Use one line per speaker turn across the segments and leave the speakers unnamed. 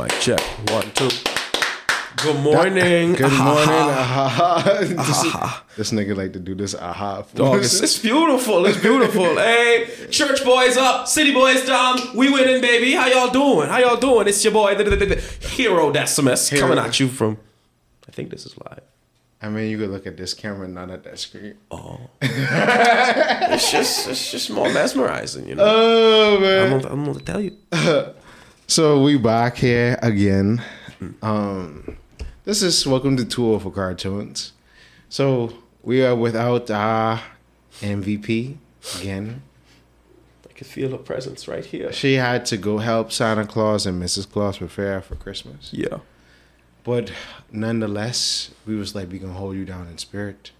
Mic check. One, two. Good morning.
Good morning.
Aha.
Aha. this, nigga like to do this aha.
Dog, it's, it's beautiful. It's beautiful. hey, church boys up, city boys down. We winning, baby. How y'all doing? How y'all doing? It's your boy, Hero Decimus,
Hero.
coming at you from. I think this is live.
I mean, you could look at this camera, not at that screen.
Oh, it's just, it's just more mesmerizing, you know.
Oh man.
I'm, gonna, I'm gonna tell you.
So we back here again. Um, this is welcome to Too Old for Cartoons. So we are without our MVP again.
I can feel her presence right here.
She had to go help Santa Claus and Mrs. Claus prepare for Christmas.
Yeah.
But nonetheless, we was like, we gonna hold you down in spirit.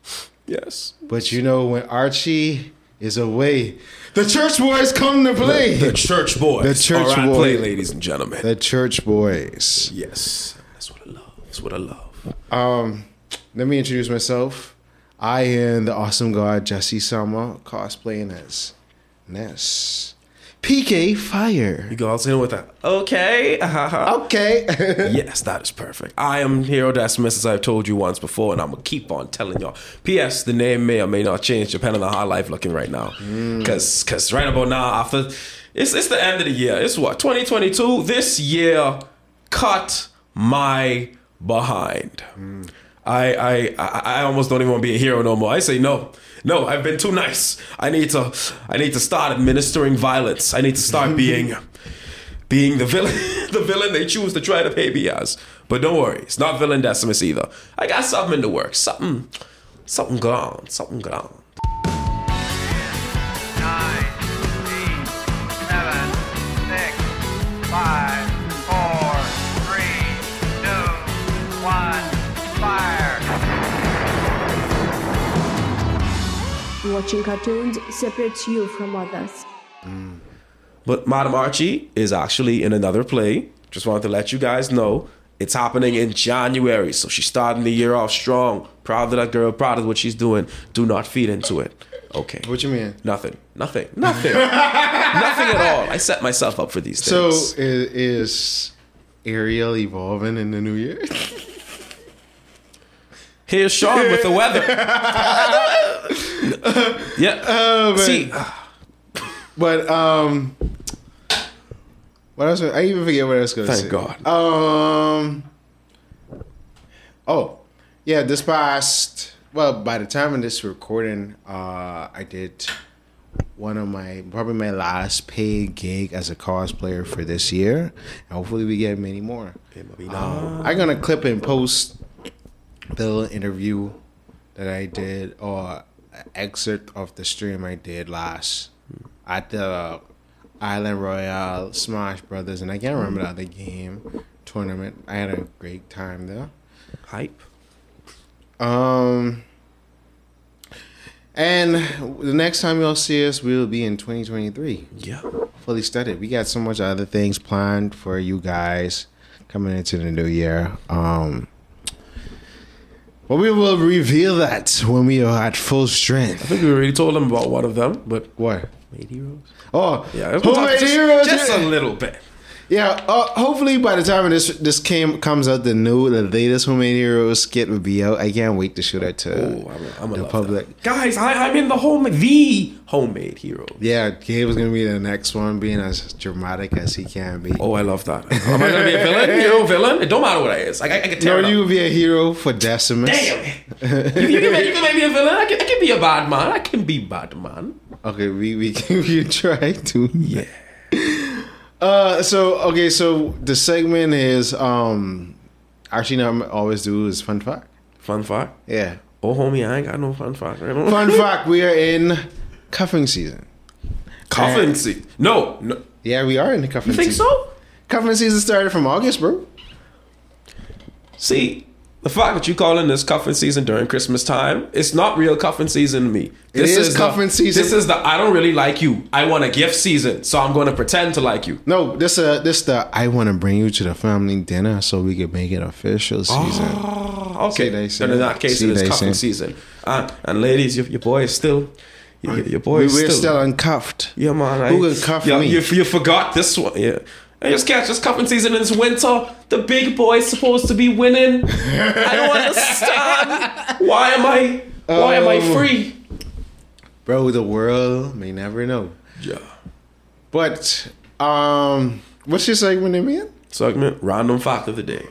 Yes.
But you know, when Archie is away, the church boys come to play.
The church boys.
The church
at play,
boys.
ladies and gentlemen.
The church boys.
yes. That's what I love. That's what I love.
Um, let me introduce myself. I am the awesome god Jesse Summer, cosplaying as Ness. PK Fire.
You guys in with that? Okay. Uh-huh.
Okay.
yes, that is perfect. I am Hero Decimus, as I've told you once before, and I'm gonna keep on telling y'all. P.S. The name may or may not change depending on how life looking right now. Mm. Cause, cause right about now, after it's it's the end of the year. It's what 2022. This year cut my behind. Mm. I, I I I almost don't even want to be a hero no more. I say no. No, I've been too nice. I need to I need to start administering violence. I need to start being being the villain the villain they choose to try to pay me as. But don't worry, it's not villain Decimus either. I got something in the works. Something something gone. Something gone.
Watching cartoons separates you from others. Mm.
But Madam Archie is actually in another play. Just wanted to let you guys know. It's happening in January. So she's starting the year off strong. Proud of that girl, proud of what she's doing. Do not feed into it. Okay.
what you mean?
Nothing. Nothing. Nothing. Nothing at all. I set myself up for these things.
So is Ariel evolving in the new year?
Here's Sean with the weather. yeah.
Oh, man.
See,
But um, what else? I even forget what I was going to say.
Thank God.
Um. Oh, yeah. This past well, by the time of this recording, uh, I did one of my probably my last paid gig as a cosplayer for this year, and hopefully we get many more. Um, I'm gonna clip and post the little interview that I did or excerpt of the stream I did last at the Island Royale Smash Brothers, and I can't remember the other game tournament. I had a great time there.
hype.
Um, and the next time you'll see us, we'll be in 2023,
Yeah.
fully studied. We got so much other things planned for you guys coming into the new year. Um, but we will reveal that when we are at full strength.
I think we already told them about one of them, but
What?
made heroes.
Oh,
Yeah, we'll talk just,
heroes.
just a little bit.
Yeah, uh, hopefully by the time this this came comes out, the new the latest homemade heroes skit will be out. I can't wait to show that to
Oh, I'm, I'm
the public.
that. Guys, I, I'm in the home, the homemade hero.
Yeah, Gabe was gonna be the next one, being as dramatic as he can be.
Oh, I love that. Am I gonna be a villain? Hero, villain? It don't matter what I is. Like, I, I can
no,
it up.
you will be a hero for Decimus.
Damn it! you, you, can make, you can make me a villain. I can, I can be a bad man. I can be bad man.
Okay, we we can we can try to.
Yeah.
Uh, so okay, so the segment is um, actually, not always do is fun fact.
Fun fact.
Yeah,
Oh, homie, I ain't got no fun fact. Right?
Fun fact. We are in cuffing season.
Cuffing season? No, no.
Yeah, we are in the cuffing
You think
season.
so?
Cuffing season started from August, bro.
See, the fact that you calling this cuffing season during Christmas time, it's not real cuffing season to me.
It is
is
cuffing season.
This is the I don't really like you. I want a gift season, so I'm going to pretend to like you.
No, this uh this the I want to bring you to the family dinner so we can make it official season.
Oh, okay.
They.
Then in that case, it is cuffing season. Uh, and ladies, your, your boy is still. Your, your boy
We,
is
we're
still.
still uncuffed.
yeah, man. I,
Who can cuff
yeah,
me?
You, you forgot this one. Yeah. I just catch this cuffing season in this winter. The big boy's supposed to be winning. I don't understand. Why am I? Why am I
Oh.
free?
Bro, the world may never know.
Yeah.
But um, what's your segment name again?
Segment random fact of the day.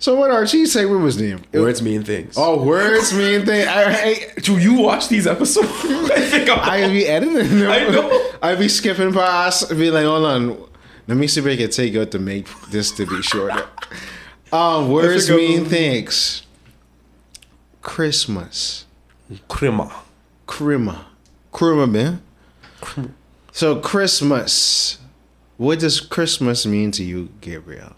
So what Archie's segment was named?
Words mean things.
Oh, words mean things. I, I,
do you watch these episodes? I think I'm.
I be editing them.
I know.
I be skipping past. Be like, hold on. Let me see if I can take out to make this to be shorter. Um, words mean things. Christmas.
Krima.
Krima. Krima, man. So Christmas. What does Christmas mean to you, Gabriel?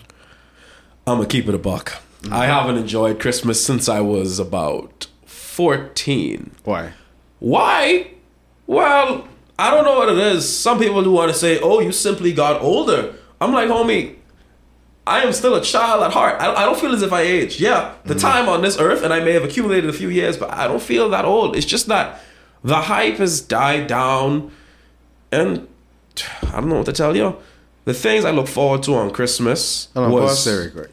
I'm gonna keep it a buck. I haven't enjoyed Christmas since I was about 14.
Why?
Why? Well, I don't know what it is. Some people do want to say, "Oh, you simply got older." I'm like, homie, I am still a child at heart. I, I don't feel as if I aged. Yeah, the mm-hmm. time on this earth, and I may have accumulated a few years, but I don't feel that old. It's just that the hype has died down, and I don't know what to tell you. The things I look forward to on Christmas
Hold on,
was
pause quick.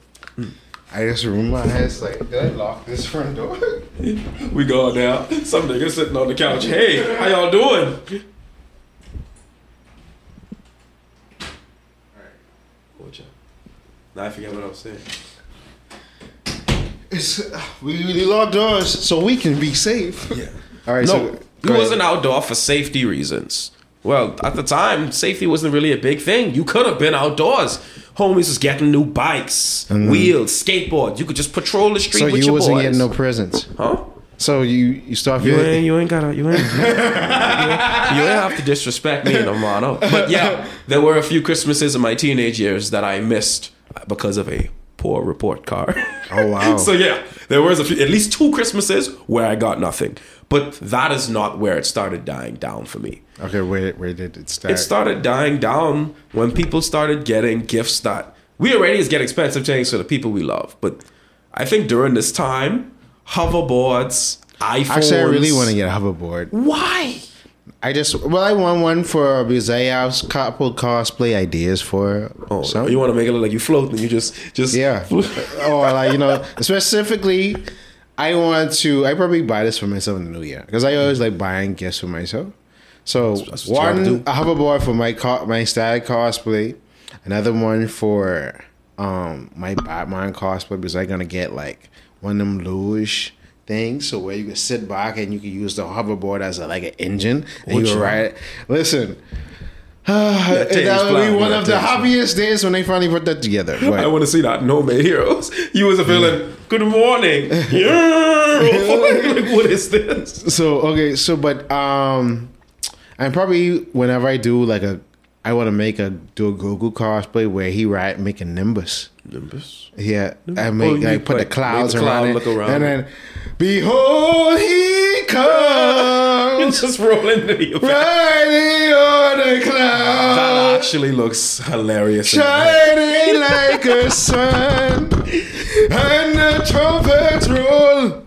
I just remember my head. It's like, did I lock this front door?
we go now. Some nigga sitting on the couch. Hey, how y'all doing? Watch out. Now I forget what I was saying.
It's, we, we lock doors so we can be safe.
Yeah.
All right.
No,
so
we
ahead.
wasn't outdoor for safety reasons. Well, at the time, safety wasn't really a big thing. You could have been outdoors. Homies was getting new bikes, wheels, skateboards. You could just patrol the street
Mm-hmm. So
with
you
your
wasn't
boys.
getting no presents.
huh?
So you you start
You
feeling
ain't, you ain't gotta, you ain't, you ain't, you ain't have to disrespect me no more. No. But yeah, there were a few Christmases in my teenage years that I missed because of a poor report card.
Oh, wow.
so yeah, there was a few, at least two Christmases where I got nothing. But that is not where it started dying down for me.
Okay, where where did it start?
It started dying down when people started getting gifts that we already is get expensive things for the people we love. But I think during this time, hoverboards, iPhones.
Actually, I really want to get a hoverboard.
Why?
I just well, I want one for because I have a couple cosplay ideas for.
Oh,
some.
you want to make it look like you float and you just just
Yeah. oh, like you know, specifically, I want to. I probably buy this for myself in the new year because I always like buying gifts for myself. So
that's you
one a hoverboard for my co- my stag cosplay, another one for um my Batman cosplay because I'm gonna get like one of them luge things so where you can sit back and you can use the hoverboard as a, like an engine and you can ride. it. Listen.
Tay's
that would
plan,
be one of the happiest days when they finally put that together.
I want to see that Homemade Heroes. You was a villain. Good morning. Yeah. like, what is this?
So okay, so but um, and probably whenever I do like a, I want to make a do a Goku cosplay where he ride make a Nimbus.
Nimbus.
Yeah, I
Oh,
make like put the clouds
the
around,
cloud
it,
look around
and then behold he comes
just roll into the
riding on the
That
cloud,
actually looks hilarious.
shining like a sun, and the trumpets roll.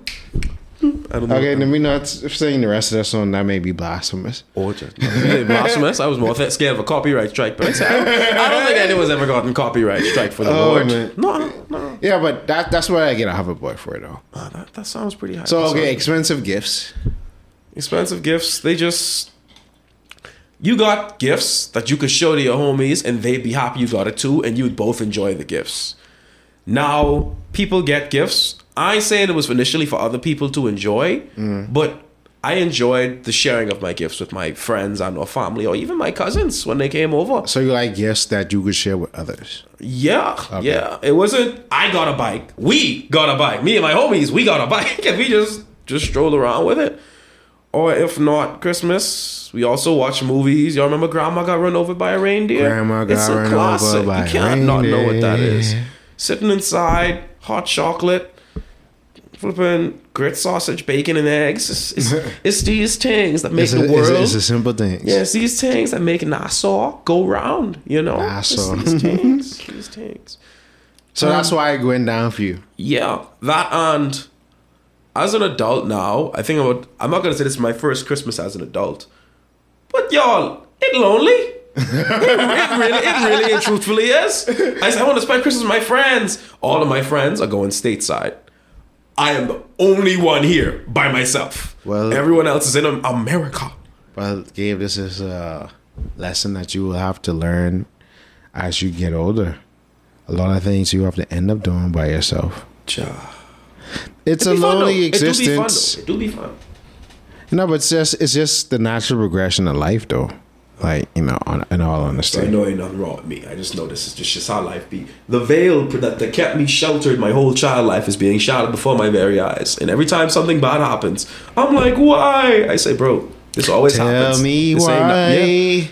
I don't know.
Okay, let me not sing the rest of that song. That may be blasphemous.
Or just blasphemous. I was more scared of a copyright strike, but I, said, I don't think anyone's ever gotten copyright strike for the
Oh,
Lord.
man.
No, no, no.
Yeah, but that that's what I get a hoverboard for though.
Ah, that, that sounds pretty high.
So okay, expensive gifts.
expensive gifts. They just you got gifts that you could show to your homies, and they'd be happy you got it too, and you'd both enjoy the gifts. Now people get gifts. I saying it was initially for other people to enjoy, mm. but I enjoyed the sharing of my gifts with my friends and or family or even my cousins when they came over.
So you like gifts that you could share with others.
Yeah, yeah. It wasn't I got a bike. We got a bike. Me and my homies, we got a bike, and we just just strolled around with it. Or if not Christmas, we also watch movies. Y'all remember Grandma got run over by a reindeer?
Grandma got
it's a
run over
classic.
by
you can't not know what that is. Sitting inside, hot chocolate, flipping grit sausage, bacon, and eggs. It's, it's, it's these things that make
It's
the
a,
world.
it's a simple thing.
Yeah, it's these things that make Nassau go round, you know? It's
Nassau.
these things, these things.
So that's um, why it went down for you.
Yeah, that and as an adult now, I think I would, I'm not gonna say this is my first Christmas as an adult, but y'all, it lonely. It really, it really and truthfully is. I said, I want to spend Christmas with my friends. All of my friends are going stateside. I am the only one here by myself.
Well-
everyone else is in America.
Well, Gabe, this is a lesson that you will have to learn as you get older. A lot of things you have to end up doing by yourself.
Ja.
It's
It'd
a lonely
though. It do be fun,
existence.
though. It do be fun.
No, but it's just it's just the natural progression of life, though. Like you know, on, in all
I
honesty.
know ain't nothing wrong with me. I just know this is just, just how life be. The veil that, that kept me sheltered my whole child life is being shattered before my very eyes. And every time something bad happens, I'm like, why? I say, bro, this always
Tell
happens.
me
this
why.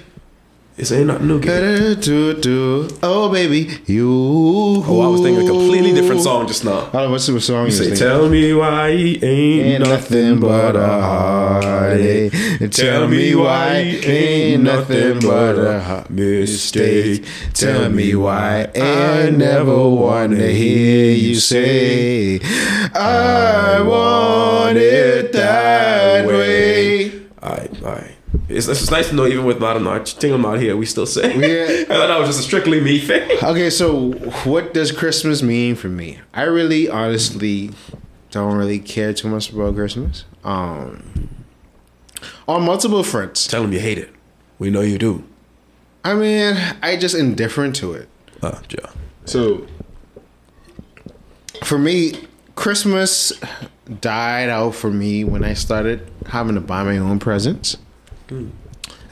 Ain't not, yeah, this ain't nothing new.
Oh, baby, you.
Oh, I was thinking a completely different song just now.
Oh, what's the song?
You
you
say, tell me why he ain't,
Ain't nothing but a heartache. Tell me why ain't nothing but a
mistake.
Tell me why I never want to hear you say I want it that way.
It's, it's nice to know even with not not thing out here, we still say.
Yeah.
I thought that was just a strictly me thing.
Okay, so what does Christmas mean for me? I really, honestly, don't really care too much about Christmas. Um, on multiple fronts.
Tell him you hate it. We know you do.
I mean, I just indifferent to it.
Uh, yeah.
So, for me, Christmas died out for me when I started having to buy my own presents. And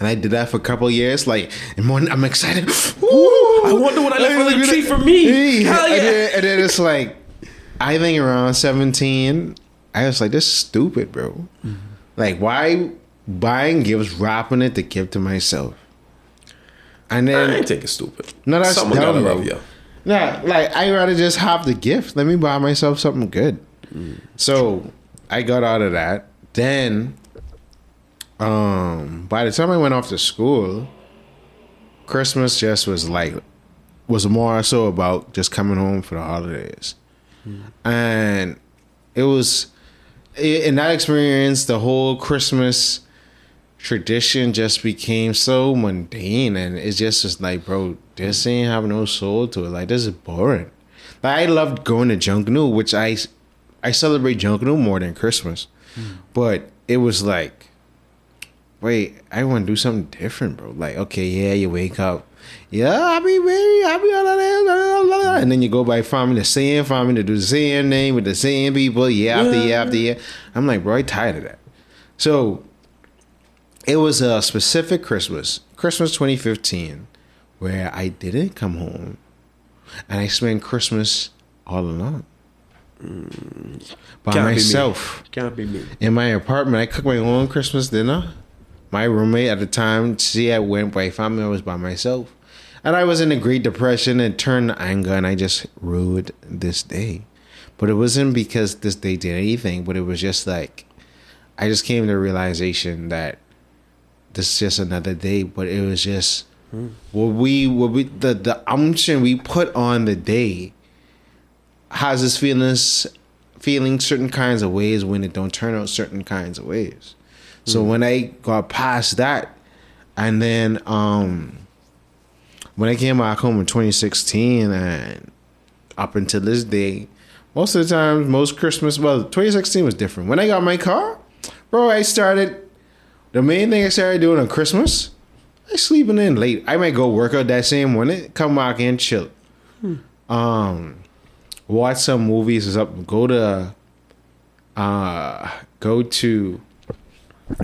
I did that for a couple of years. Like, and I'm excited.
I wonder what I left on the tree for me. Hell
And then, and then it's like, I think around 17, I was like, this is stupid, bro.
Mm-hmm.
Like, why buying gifts, wrapping it to give to myself? And
I
then
ain't think it's stupid.
no, that's
Someone
dumb, bro.
love you.
Nah, like I rather just have the gift. Let me buy myself something good.
Mm.
So I got out of that. Then, um, by the time I went off to school, Christmas just was like was more so about just coming home for the holidays, and it was in that experience the whole Christmas tradition just became so mundane. And it's just just like bro this ain't have no soul to it. Like this is boring. Like i loved going to Junk Junkanoo, which i i celebrate Junk Junkanoo more than christmas. But it was like wait i want to do something different bro. Like okay yeah you wake up. Yeah very happy blah, blah, blah, blah, blah, and then you go by farming the same farming to do the same name with the same people year after year after year i'm like bro i tired of that. So it was a specific Christmas, Christmas 2015, where I didn't come home and I spent Christmas all alone. Mm. By
Can't be
myself.
Can't be me.
in my apartment. I cooked my own Christmas dinner. My roommate at the time, she had went by family. I was by myself, and I was in a Great Depression and turned to anger, and I just ruined this day. But it wasn't because this day did anything, but it was just like I just came to the realization that this is just another day. But it was just hmm. what we what we the the unction we put on the day has us feelings feeling certain kinds of ways when it don't turn out certain kinds of ways. So when I got past that, and then um when I came back home in 2016 and up until this day, most of the times, most Christmas, well, 2016 was different. When I got my car, bro, I started. The main thing I started doing on Christmas, I sleeping in late. I might go work out that same morning, come back and chill. Um, watch some movies. Go to, uh, go to,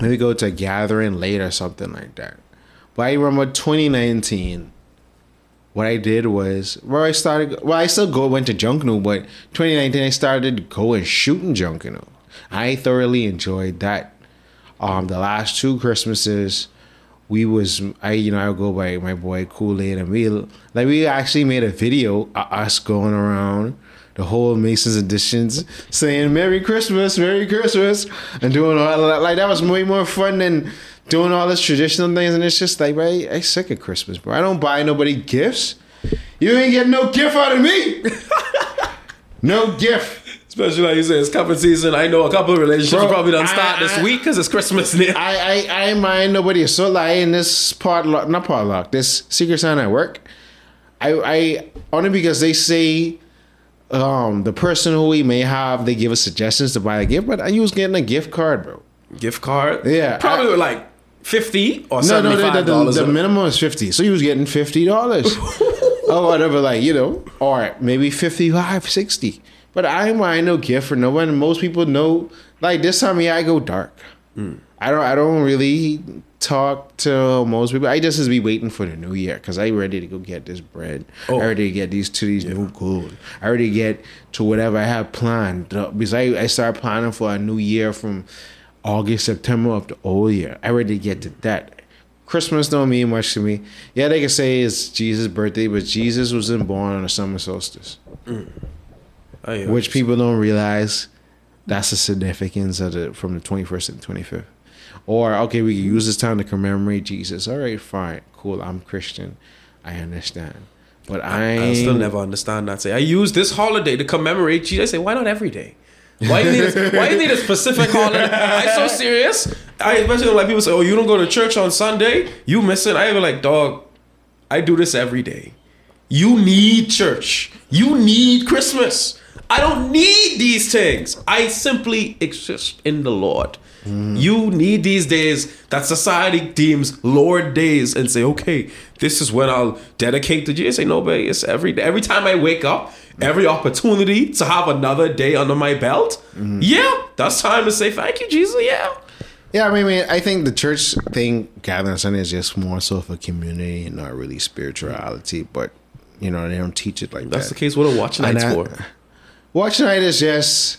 maybe go to a gathering late or something like that. But I remember 2019. What I did was, well, I started. Well, I still go went to Junkanoo, but 2019 I started going shooting Junkanoo. I thoroughly enjoyed that. Um, the last two Christmases, we was I you know I would go by my boy Kool Aid and we like we actually made a video of us going around the whole Masons editions saying Merry Christmas, Merry Christmas, and doing all that. Like that was way more fun than doing all this traditional things. And it's just like, bro, I, I sick of Christmas, bro. I don't buy nobody gifts. You ain't getting no gift out of me. no gift.
Especially like you say, it's cuffing season. I know a couple of relationships
Bro,
probably don't
I-
start this
I-
week because it's Christmas near.
I, I, I ain't mind nobody. So like in this potluck, not potluck, this Secret Santa at work, I, I only because they say um the person who we may have, they give us suggestions to buy a gift, but I was getting a gift card, bro.
Gift card.
Yeah,
Probably
I-
like 50 or
No, no, the, the, the, the minimum is fifty, so he was getting fifty dollars or whatever, like you know, or maybe 55, 60. But I ain't mind no gift for no one. Most people know, like this time of year, I go dark. I don't, I don't really talk to most people. I just is be waiting for the new year because I ready to go get this bread.
Oh.
I ready to get these to these new goals. I ready to get to whatever I have planned because I, I start planning for a new year from August, September of the old year. I ready to get to that. Christmas don't mean much to me. Yeah, they can say it's Jesus' birthday, but Jesus wasn't born on the summer solstice,
yeah.
which people don't realize. That's the significance of the from the twenty first and twenty fifth. Or okay, we can use this time to commemorate Jesus. All right, fine, cool. I'm Christian. I understand, but I,
I still never understand that. Say, I use this holiday to commemorate Jesus. I say, why not every day? Why do you need a, why you need a specific holiday? I'm so serious. I especially like people say, oh, you don't go to church on Sunday, you missing. I be like, dog, I do this every day. You need church. You need Christmas. I don't need these things. I simply exist in the Lord. Mm. You need these days that society deems Lord days and say, okay, this is when I'll dedicate to Jesus. Say, no, but it's every day. Every time I wake up, every opportunity to have another day under my belt, mm-hmm. yeah, that's time to say thank you, Jesus. Yeah.
Yeah, I mean, I think the church thing, gathering Sunday, is just more so for community and not really spirituality. But you know, they don't teach it like
That's
that.
the case. What a watch night's
I-
for.
Watch night is just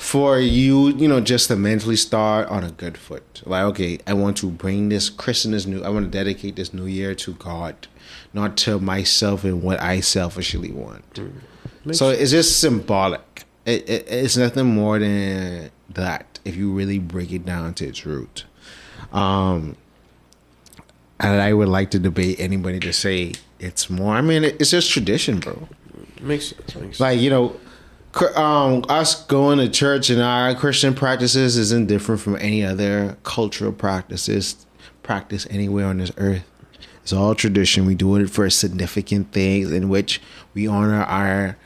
for you, you know, just to mentally start on a good foot. Like, okay, I want to bring this Christmas new. I want to dedicate this new year to God, not to myself and what I selfishly want. So it's just symbolic. It, it, it's nothing more than that. If you really break it down to its root, um, and I would like to debate anybody to say it's more. I mean, it, it's just tradition, bro
Makes sense. Makes
like you know um us going to church and our christian practices isn't different from any other cultural practices practice anywhere on this earth it's all tradition we do it for significant things in which we honor our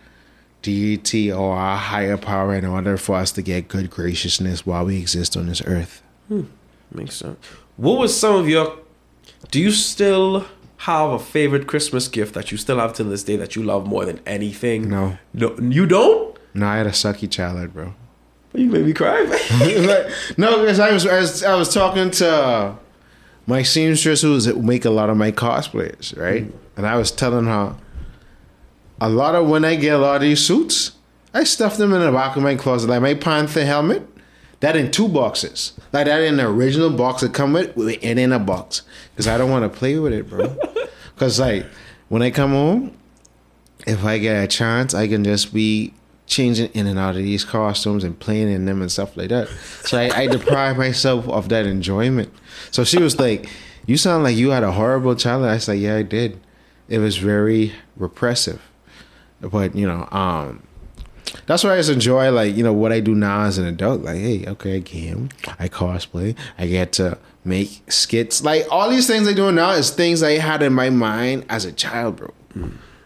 deity or our higher power in order for us to get good graciousness while we exist on this earth
Makes sense. What was some of your? Do you still have a favorite Christmas gift that you still have to this day that you love more than anything?
No.
no, you don't.
No i had a sucky childhood bro
You made me cry.
like, no, because I was, I was I was talking to my seamstress who's make a lot of my cosplays, right? Mm. And I was telling her a lot of when I get a lot of these suits, I stuff them in the back of my closet. Like my Panther helmet, that in two boxes. Like that in the original box that come with, it in a box. Because I don't want to play with it, bro. Because like when I come home, if I get a chance, I can just be changing in and out of these costumes and playing in them and stuff like that. So I, I deprive myself of that enjoyment. So she was like, "You sound like you had a horrible childhood." I said, "Yeah, I did. It was very repressive." But you know, um, that's why I just enjoy like you know what I do now as an adult. Like, hey, okay, I game, I cosplay, I get to make skits. Like all these things I do now is things I had in my mind as a child, bro.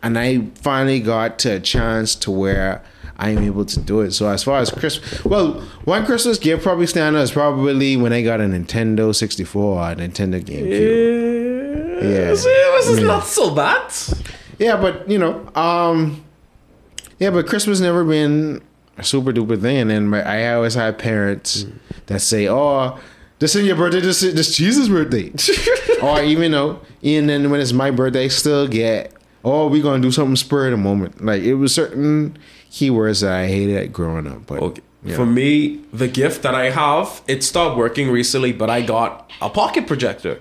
And I finally got to a chance to where I am able to do it. So as far as Christmas, well, one Christmas gift probably stand out is probably when I got a Nintendo 64 or a Nintendo GameCube.
yeah.
Yeah.
See, this is not so bad.
Yeah, but you know, um, yeah, but Christmas never been a super duper thing. And my, I always had parents that say, "Oh, this is your birthday. This is this Jesus' birthday," or even though, and then when it's my birthday, I still get, "Oh, we gonna do something spur of the moment." Like it was certain keywords that I hated growing up. But
Okay.
yeah.
For me, the gift that I have, it stopped working recently, but I got a pocket projector.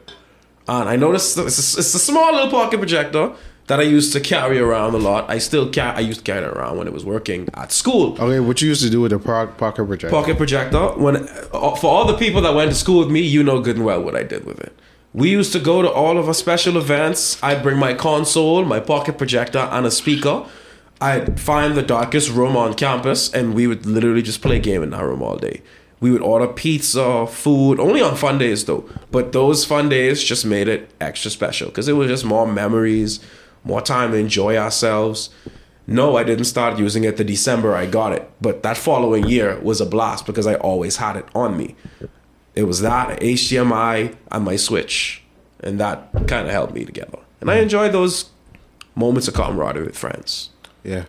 And I noticed it's a, it's a small little pocket projector that I used to carry around a lot. I still ca- I used to carry it around when it was working at school.
okay, what you used to do with the po- pocket projector?
Pocket projector. When uh, for all the people that went to school with me, you know good and well what I did with it. We used to go to all of our special events. I'd bring my console, my pocket projector, and a speaker. I'd find the darkest room on campus, and we would literally just play a game in that room all day. We would order pizza, food, only on fun days though. But those fun days just made it extra special because it was just more memories, more time to enjoy ourselves. No, I didn't start using it the December I got it, but that following year was a blast because I always had it on me. It was that HDMI and my Switch, and that kind of held me together. And I mm. enjoyed those moments of camaraderie with friends.
Yeah.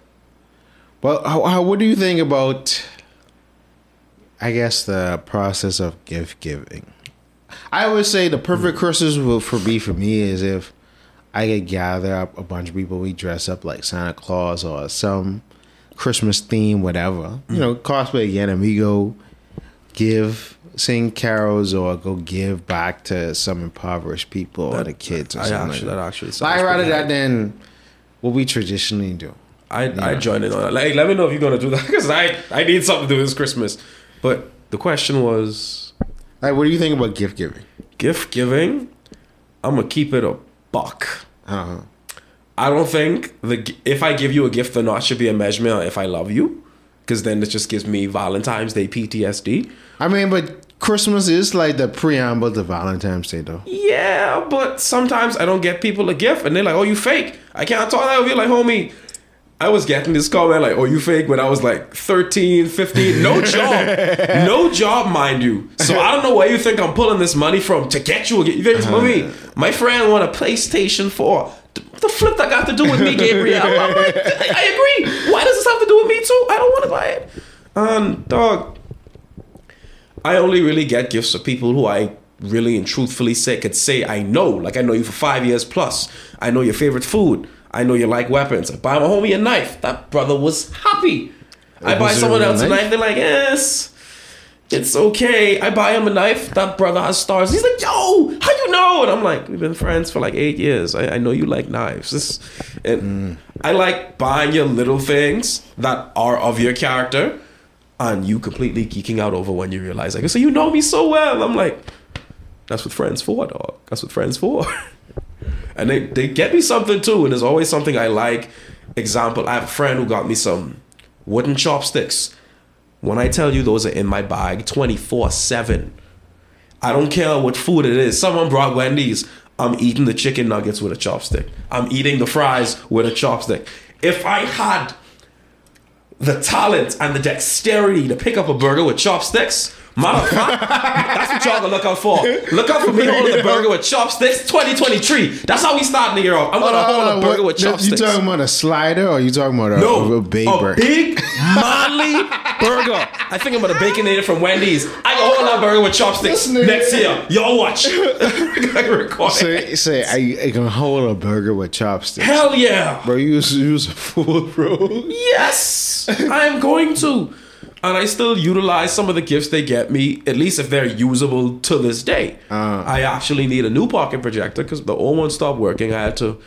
Well, how, how, what do you think about, I guess, the process of gift giving? I would say the perfect hmm. Christmas will for me for me is if I could gather up a bunch of people, we dress up like Santa Claus or some Christmas theme, whatever. You hmm. know, cosplay again, and we go give, sing carols, or go give back to some impoverished people or the kids or
I
something.
actually,
like
that
that.
actually sounds
I rather that than what we traditionally do.
I I join in on that. Like, let me know if you're gonna do that because I I need something to do this Christmas. But the question was
Like, what do you think about gift giving?
gift giving. I'm gonna keep it a buck.
Uh-huh.
I don't think the if I give you a gift or not should be a measurement if I love you, because then it just gives me Valentine's Day PTSD.
I mean, but Christmas is like the preamble to Valentine's Day, though.
Yeah, but sometimes I don't get people a gift and they're like, "Oh, you fake." I can't talk that with you, like, homie. I was getting this comment like, "Oh, you fake" when I was like 13, 15. No job, no job, mind you. So I don't know where you think I'm pulling this money from to get you. You think it's for me? My friend want a PlayStation 4. Th- The flip that got to do with me, Gabriel. I'm like, I I agree. Why does this have to do with me too? I don't want to buy it. Um, dog. I only really get gifts of people who I really and truthfully say could say I know. Like I know you for five years plus. I know your favorite food. I know you like weapons. I buy my homie a knife. That brother was happy. I buy
Was it a
someone else a
knife?
knife. They're like, yes, it's okay. I buy him a knife. That brother has stars. He's like, yo, how you know? And I'm like, we've been friends for like eight years. I, I know you like knives. This, and mm. I like buying you little things that are of your character and you completely geeking out over when you realize like so you know me so well i'm like that's what friends for dog that's what friends for and they, they get me something too and there's always something i like. Example i have a friend who got me some wooden chopsticks. When i tell you those are in my bag 24 7 i don't care what food it is. Someone brought wendy's. I'm eating the chicken nuggets with a chopstick. I'm eating the fries with a chopstick. If i had the talent and the dexterity to pick up a burger with chopsticks. That's what y'all gonna look out for. Look out for me holding the burger with chopsticks 2023. That's how we starting the year off. I'm gonna hold a burger with chopsticks.
You talking about a slider or you talking about a,
no,
a big
a
burger?
big manly burger. I think I'm gonna baconator from Wendy's. I can hold that burger with chopsticks next year. Y'all watch.
Say, say, I, I can hold a burger with chopsticks.
Hell yeah.
Bro, you was, you was a fool, bro.
Yes, I am going to. And I still utilize some of the gifts they get me, at least if they're usable to this day.
Uh.
I actually need a new pocket projector because the old one stopped working. I had to,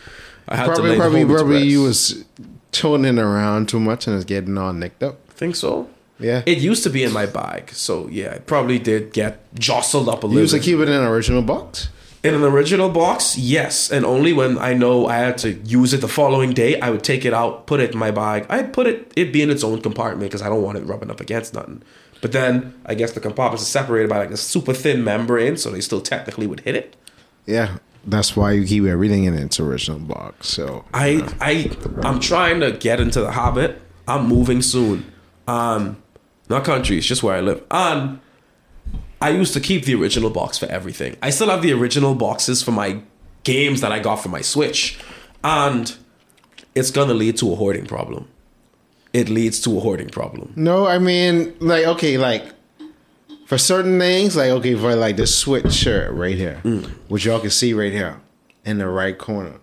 I had to
Probably,
lay
probably, probably you was toning around too much and it's getting all nicked up.
think so.
Yeah.
It used to be in my bag, so yeah, it probably did get jostled up a
You
little.
You used to keep it in an original box?
In an original box, yes, and only when I know I had to use it the following day, I would take it out, put it in my bag. I'd put it, it be in its own compartment because I don't want it rubbing up against nothing. But then I guess the compartments are separated by like a super thin membrane, so they still technically would hit it.
Yeah. That's why you keep everything in its original box. So
I I I'm trying to get into the habit. I'm moving soon. Um, not country, it's just where I live. And I used to keep the original box for everything. I still have the original boxes for my games that I got for my Switch, and it's gonna lead to a hoarding problem. It leads to a hoarding problem.
No, I mean, like, okay, like, for certain things, like, okay, for like the switch shirt right here, mm. which y'all can see right here in the right corner,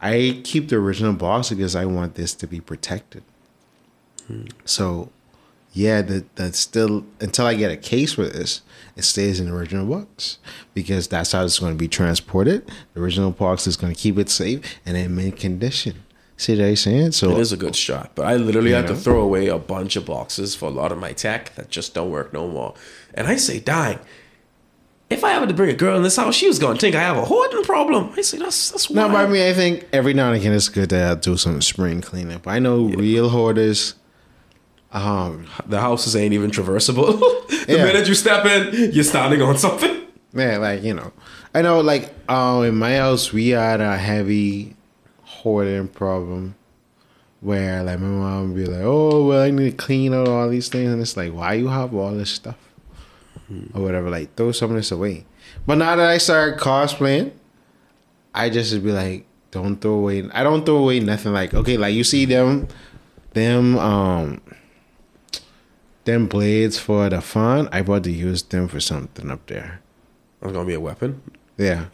I keep the original box because I want this to be protected. Hmm. So, yeah, that that's still until I get a case for this, it stays in the original box because that's how it's going to be transported. The original box is going to keep it safe and in mint condition. See what I'm saying? So
It is a good shot, but I literally had to throw away a bunch of boxes for a lot of my tech that just don't work no more. And I say, dying. if I ever to bring a girl in this house, she was gonna think I have a hoarding problem. I say that's that's
No, but I mean, I think every now and again it's good to do some spring cleanup. I know real hoarders. Um,
the houses ain't even traversable. the
Yeah.
minute you step in, you're standing on something.
man, like you know, I know, like, um, in my house we had a heavy hoarding problem where, like, my mom would be like, "Oh, well, I need to clean out all these things," and it's like, why you have all this stuff or whatever? Like, throw some of this away. But now that I started cosplaying, I just would be like, don't throw away. I don't throw away nothing. Like, okay, like you see them, them, um, them blades for the fun. I about to use them for something up there.
It's gonna be a weapon.
Yeah,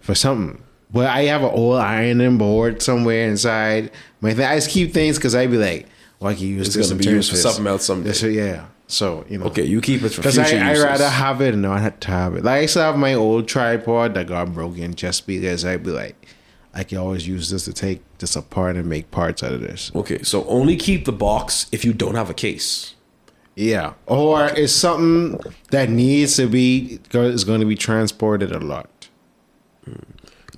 for something. But I have an old ironing board somewhere inside. My thing. I just keep things because I'd be like, well, I can use
It's
this.
gonna be used for something else someday.
This, yeah. So you know.
Okay, you keep it for future
I, I rather have it and not to have it. Like I still have my old tripod that got broken just because I'd be like, I can always use this to take this apart and make parts out of this.
Okay, so only keep the box if you don't have a case.
Yeah. Or it's something that needs to be is going to be transported a lot.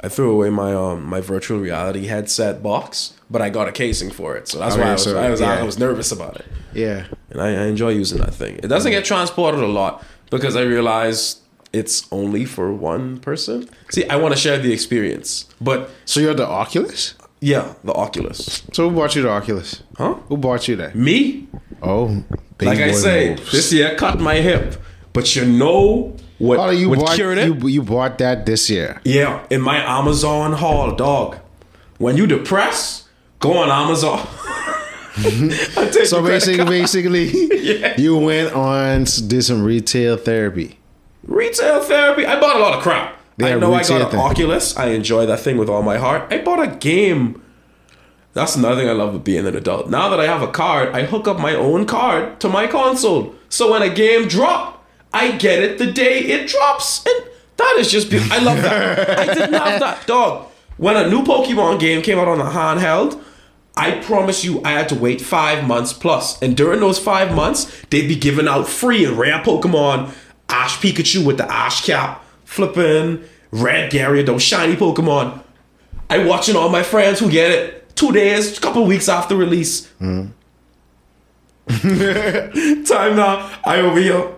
I threw away my um my virtual reality headset box, but I got a casing for it, so that's
Okay,
why I was,
so,
I, was
yeah.
I was nervous about it,
Yeah.
and I, I enjoy using that thing. It doesn't get transported a lot because I realize it's only for one person. See, I want to share the experience, but
So you're the Oculus?
yeah, the Oculus,
So who bought you the Oculus?
huh?
Who bought you that?
Me,
Oh,
like I say,
moves.
this year I cut my hip, but you know what?
Oh, you
what
bought
cured it?
you, you bought that this year.
Yeah, in my Amazon haul, dog. When you depressed, go on Amazon.
So basically, basically,
Yeah.
you went on did some retail therapy.
retail therapy. I bought a lot of crap. I know I got an
therapy.
Oculus. I enjoy that thing with all my heart. I bought a game. That's another thing I love about being an adult. Now that I have a card, I hook up my own card to my console. So when a game drop, I get it the day it drops. And that is just beautiful. I love that. I didn't have that. Dog, when a new Pokemon game came out on the handheld, I promise you I had to wait five months plus. And during those five months, they'd be giving out free and rare Pokemon. Ash Pikachu with the Ash cap, flipping Red Gyarados, shiny Pokemon. I watching all my friends who get it two days, couple weeks after release. Hmm. Time now, I over here.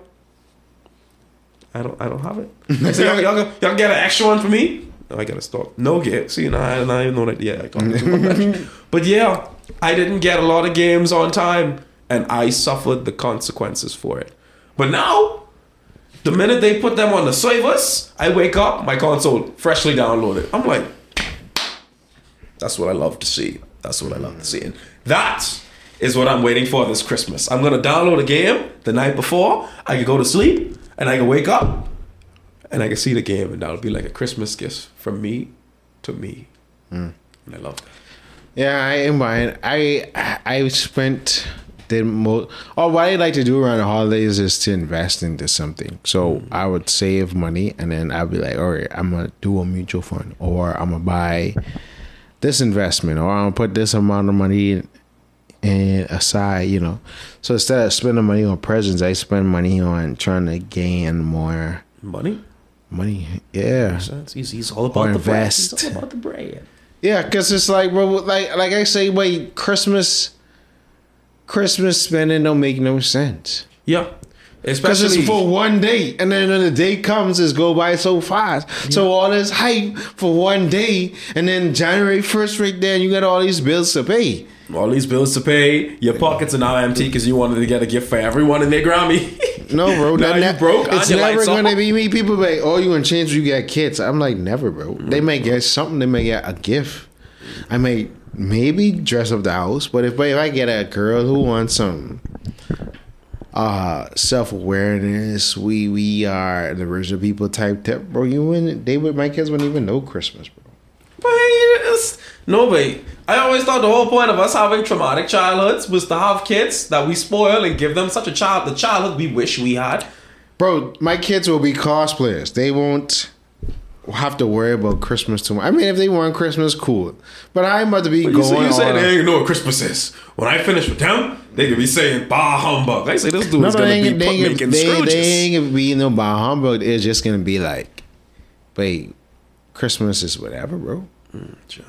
I don't, I don't have it. I say, y'all, y'all, y'all get an extra one for me? No, I gotta stop. No game. See, no, I, I even know that. Yeah, I got. But yeah, I didn't get a lot of games on time, and I suffered the consequences for it. But now, the minute they put them on the servers, I wake up, my console freshly downloaded. I'm like, that's what I love to see. That's what I love to see. And that is what I'm waiting for this Christmas. I'm gonna download a game the night before. I can go to sleep and I can wake up and I can see the game, and that'll be like a Christmas gift from me to me. And I love that.
Yeah, I am buying. I I spent the most. Oh, what I like to do around the holidays is to invest into something. So I would save money, and then I'd be like, all right, I'm gonna do a mutual fund, or I'm gonna buy this investment, or I'm gonna put this amount of money in, and aside. You know, so instead of spending money on presents, I spend money on trying to gain more
Money.
money. Yeah.
It's easy. It's all about
Or
the
invest.
It's all about the bread.
Yeah, because it's like, bro, like, like I say, wait, Christmas, Christmas spending don't make no sense.
Yeah.
Because
Especially
it's for one day, and then when the day comes, it's go by so fast. So all this hype for one day, and then January first, right there, and you got all these bills to pay.
all these bills to pay. Your pockets are now empty because you wanted to get a gift for everyone in their Grammy.
No, bro,
Now
that,
you broke
It's never gonna
off.
be me. People be like, oh, you gonna change? You get kids? I'm like, never, bro. They mm. may get something. They may get a gift. I may maybe dress up the house, but if if I get a girl who wants some uh self awareness, we we are the original people type tip, bro. You wouldn't. They would. My kids wouldn't even know Christmas, bro.
But it's, no, but I always thought the whole point of us having traumatic childhoods was to have kids that we spoil and give them such a child, the childhood we wish we had.
Bro, my kids will be cosplayers. They won't have to worry about Christmas too much. I mean, if they want Christmas, cool. But I'm about to be
You,
going.
say, you say they ain't know what Christmas is. When I finish with them, they could be saying bah humbug. They say this dude
no,
is
no,
gonna
they
be
they,
making
they,
Scrooges.
they ain't gonna be no bah humbug. It's just gonna be like, wait, Christmas is whatever, bro.
Sure.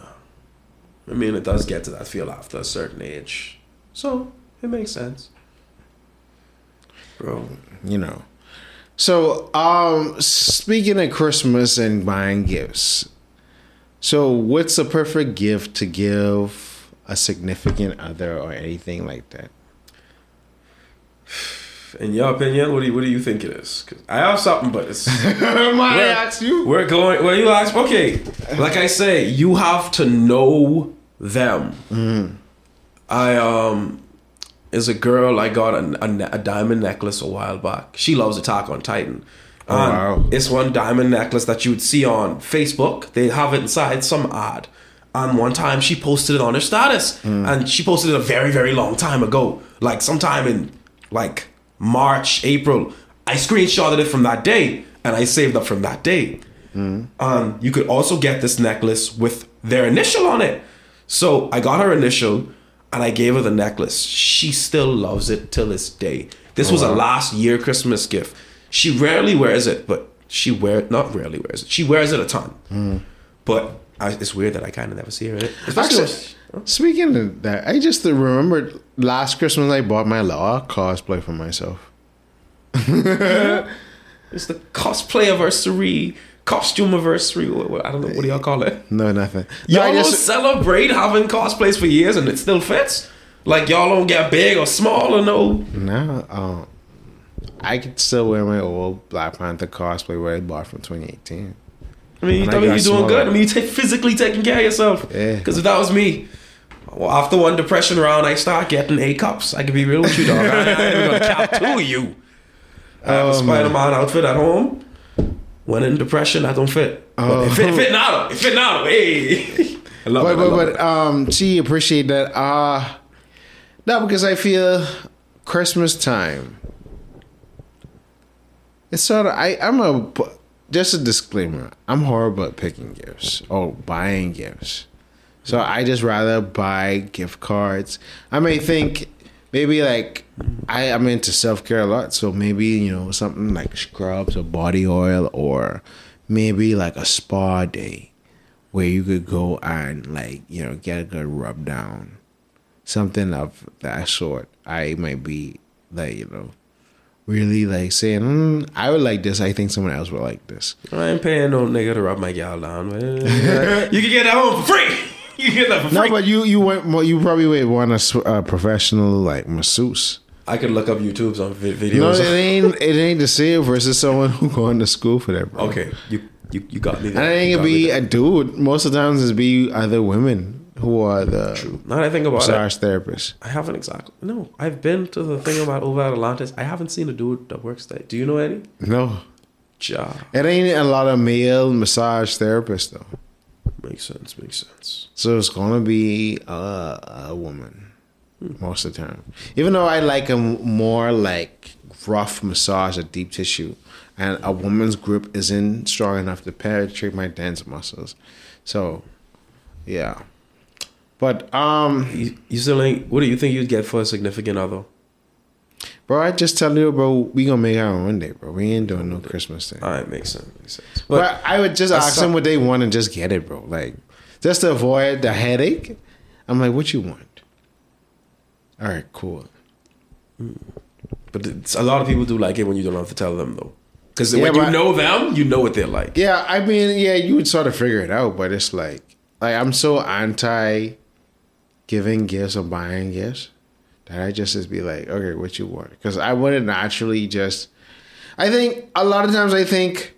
I mean, it does get to that feel after a certain age, so it makes sense, bro.
You know. So, um, speaking of Christmas and buying gifts, so what's the perfect gift to give a significant other or anything like that?
In your opinion, what do you what do you think it is? I have something, but it's
Might ask you.
We're going. Well, you ask. Okay, like I say, you have to know them. I um, is a girl. I got a, a, a diamond necklace a while back. She loves Attack on Titan.
Oh, wow.
It's one diamond necklace that you would see on Facebook. They have it inside some ad. And one time she posted it on her status, mm. and she posted it a very, very long time ago, like sometime in like March, April. I screenshotted it from that day, and I saved up from that day. Mm. Um, you could also get this necklace with their initial on it. So I got her initial and I gave her the necklace. She still loves it till this day. This oh, was a last year Christmas gift. She rarely wears it, but she wear not rarely wears it. She wears it a ton. Mm. But I, it's weird that I kind of never see her in it. Especially
Actually, speaking of that, I just remembered last Christmas I bought my law cosplay for myself.
it's the cosplay anniversary, costume anniversary. I don't know what do y'all call it.
No, nothing. No,
Y'all
I
don't
just
celebrate having cosplays for years and it still fits. Like y'all don't get big or small or no.
no. Um, I could still wear my old Black Panther cosplay where I bought from 2018.
I mean,
And
I
I
mean, you're doing
smaller.
good. I mean, you take physically taking care of yourself.
Yeah.
Because if that was me, well, after one depression round, I start getting A cups. I can be real with you, dog. I, I ain't gonna cap to you. I have a
Oh,
Spider Man outfit at home. When in depression, I don't fit. But
Oh.
it fit, it fit now. It fit now. Hey, I love
But
it. I
but
love
but
it.
um, she appreciate that. Uh no, because I feel Christmas time. It's sort of I I'm a just a disclaimer. I'm horrible at picking gifts or buying gifts. So I just rather buy gift cards. I may think maybe like I I'm into self care a lot, so maybe you know something like scrubs or body oil or maybe like a spa day where you could go and like you know get a good rub down, something of that sort. I might be like you know really like saying mm, I would like this. I think someone else would like this.
I ain't paying no nigga to rub my gal down. Man. you can get that home for free. You can get that for
No, but you you went you probably would want a professional like masseuse.
I could look up YouTube's on vi-
No,
videos.
it ain't it ain't the same versus someone who going to school for that. Bro.
okay, you you you got me.
and
There.
it ain't
You
gonna
got me
be a dude. Most of the times, it's be other women who are the
Now that I think about it,
massage therapists.
I haven't exactly. No, I've been to the thing about over at Atlantis. I haven't seen a dude that works there. Do you know any?
No,
Ja,
it ain't a lot of male massage therapists though.
makes sense. Makes sense.
So it's gonna be a, a woman hmm. most of the time. Even though I like a more like rough massage, a deep tissue, and a woman's grip isn't strong enough to penetrate my dense muscles. So, yeah. But um,
You, you still ain't. What do you think you'd get for a significant other?
bro, I just tell you, bro, we gonna make our own one day, bro. We ain't doing no Christmas thing.
All right, makes sense. Makes sense.
But,
But
I would just ask them what they want and just get it, bro. Like just to avoid the headache. I'm like, what you want? All right, cool.
but a lot of people do like it when you don't have to tell them though, because
Yeah,
when you know them, you know what they're like.
Yeah, I mean, yeah, you would sort of figure it out, but it's like, like I'm so anti giving gifts or buying gifts that I just just be like, okay, what you want? Because I wouldn't naturally just. I think a lot of times I think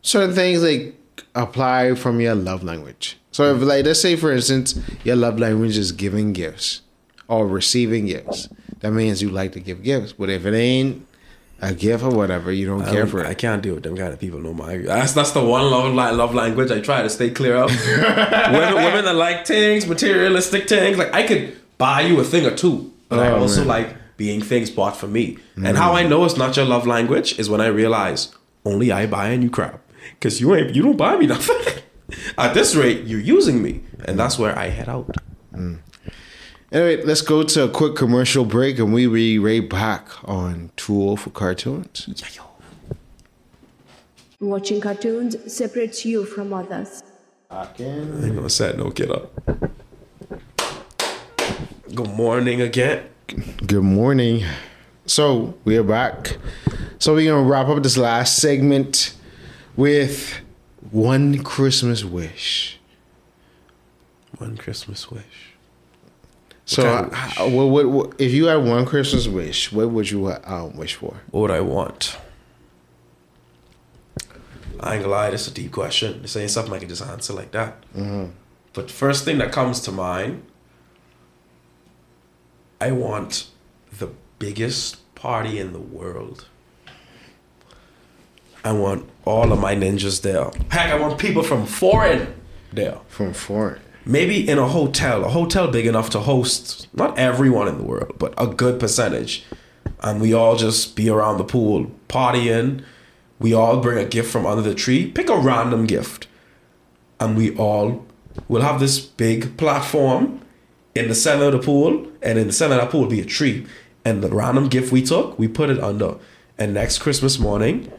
certain things like apply from your love language. So if like let's say for instance your love language is giving gifts or receiving gifts, that means you like to give gifts. But if it ain't a gift or whatever, you don't
I,
care
don't-
for it.
I can't deal with them kind of people no more. That's that's the one love love language I try to stay clear of. women, women that like things, materialistic things. Like I could buy you a thing or two, but I
Oh,
also
man.
like being things bought for me. And mm. how I know it's not your love language is when I realize only I buy and you crap. Cause you ain't you don't buy me nothing. At this rate, you're using me. And that's where I head out. Mm.
Anyway, let's go to a quick commercial break and we be right back on Too Old for Cartoons.
Watching cartoons separates you from others.
Again.
I'm gonna set no get up. Good morning again.
Good morning. So we are back. So we're gonna wrap up this last segment with one Christmas wish.
One Christmas wish.
So, uh, uh, what, what, what- if you had one Christmas wish, what would you uh, um, wish for?
What would I want? I ain't gonna lie, this is a deep question. This ain't something I can just answer like that. But the first thing that comes to mind, I want the biggest party in the world. I want all of my ninjas there. Heck, I want people from foreign there.
From foreign.
Maybe in a hotel, a hotel big enough to host not everyone in the world, but a good percentage. And we all just be around the pool, partying. We all bring a gift from under the tree. Pick a random gift. And we all will have this big platform in the center of the pool. And in the center of that pool will be a tree. And the random gift we took, we put it under. And next Christmas morning,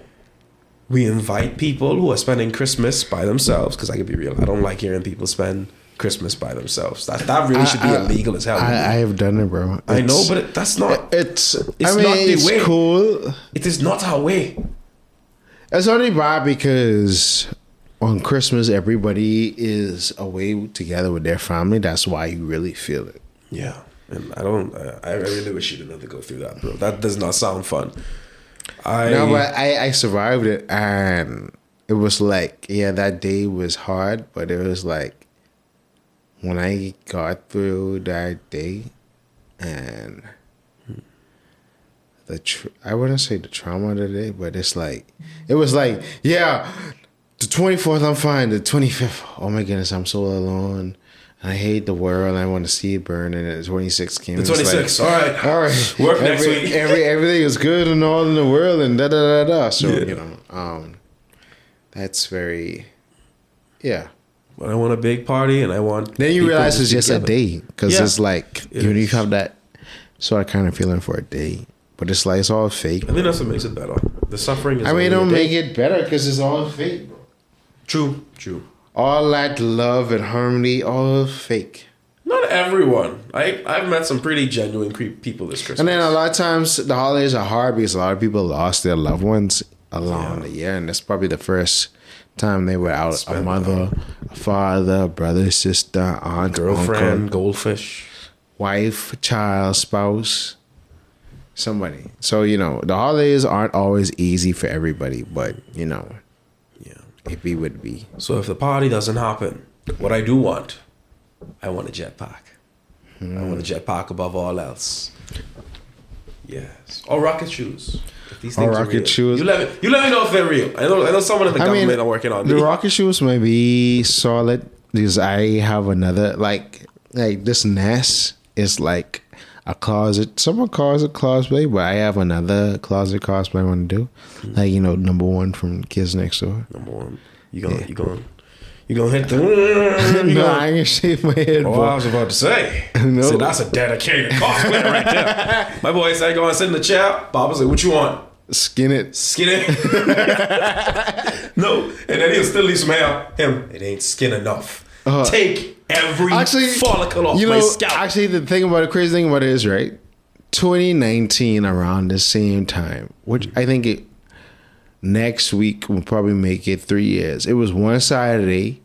we invite people who are spending Christmas by themselves. Because I can be real, I don't like hearing people spend Christmas by themselves. That that really should be
I-
illegal as hell.
I, I have done it, bro.
I know, but it, that's not.
it's.
It's
I mean,
not the
it's
way.
cool.
It is not our way.
It's only bad because on Christmas everybody is away together with their family. That's why you really feel it.
Yeah, and I don't. Uh, I really wish you didn't have to go through that, bro. That does not sound fun. I
No, but I, I survived it, and it was like, yeah, that day was hard, but it was like when I got through that day, and the tr- I wouldn't say the trauma of the day, but it's like it was like, yeah, the twenty fourth I'm fine, the twenty fifth, oh my goodness, I'm so alone. I hate the world. I want to see it burn. And the 26th came.
the
it's like,
twenty sixth. all right,
all right.
Work next week.
Every everything is good and all in the world and da da da da. So
Yeah.
you know, um, that's very, yeah.
I want a big party, and I want.
Then you realize it's just a
together.
day because
Yeah.
it's like
It
you, you have that sort of kind of feeling for a day, but it's like it's all fake.
I think that's what makes it better. The suffering is.
I mean, it don't make it better because it's all fake, bro.
true. True.
All that love and harmony, all fake.
Not everyone. I I've met some pretty genuine people this Christmas.
And then a lot of times the holidays are hard because a lot of people lost their loved ones along
Yeah.
the year, and that's probably the first time they were out.
Spend
a mother, a father, brother, sister, aunt,
girlfriend,
uncle,
goldfish.
wife, child, spouse, somebody. So you know the holidays aren't always easy for everybody, but you know
Yeah.
it be would be.
So if the party doesn't happen, what I do want, I want a jetpack. I want a hmm. jetpack above all else. Yes, or rocket shoes. If these
Or
things are
rocket shoes.
You let me. You let me know if they're real. I know. I know someone in the
I
government
mean,
are working on
the
it.
rocket shoes may be solid because I have another like like this nest is like a closet. Someone calls it cosplay, but I have another closet cosplay I want to do.
Hmm.
Like you know, number one from Kids Next Door.
Number one, you gonna you gonna you gonna hit the.
No,
gonna,
I ain't shave my head.
Oh, I was about to say.
No.
See, that's a dedicated cosplayer right there. My boy said, "Go and sit in the chair." Bob was like, "What you want?"
skin it.
Skin it. no, and then he'll still leave some hair. Him, it ain't skin enough.
Uh,
Take every
Actually,
follicle off
you
my
know,
scalp.
actually, the thing about the crazy thing about it is right. 2019 around the same time, which I think it next week we'll probably make it three years. It was one Saturday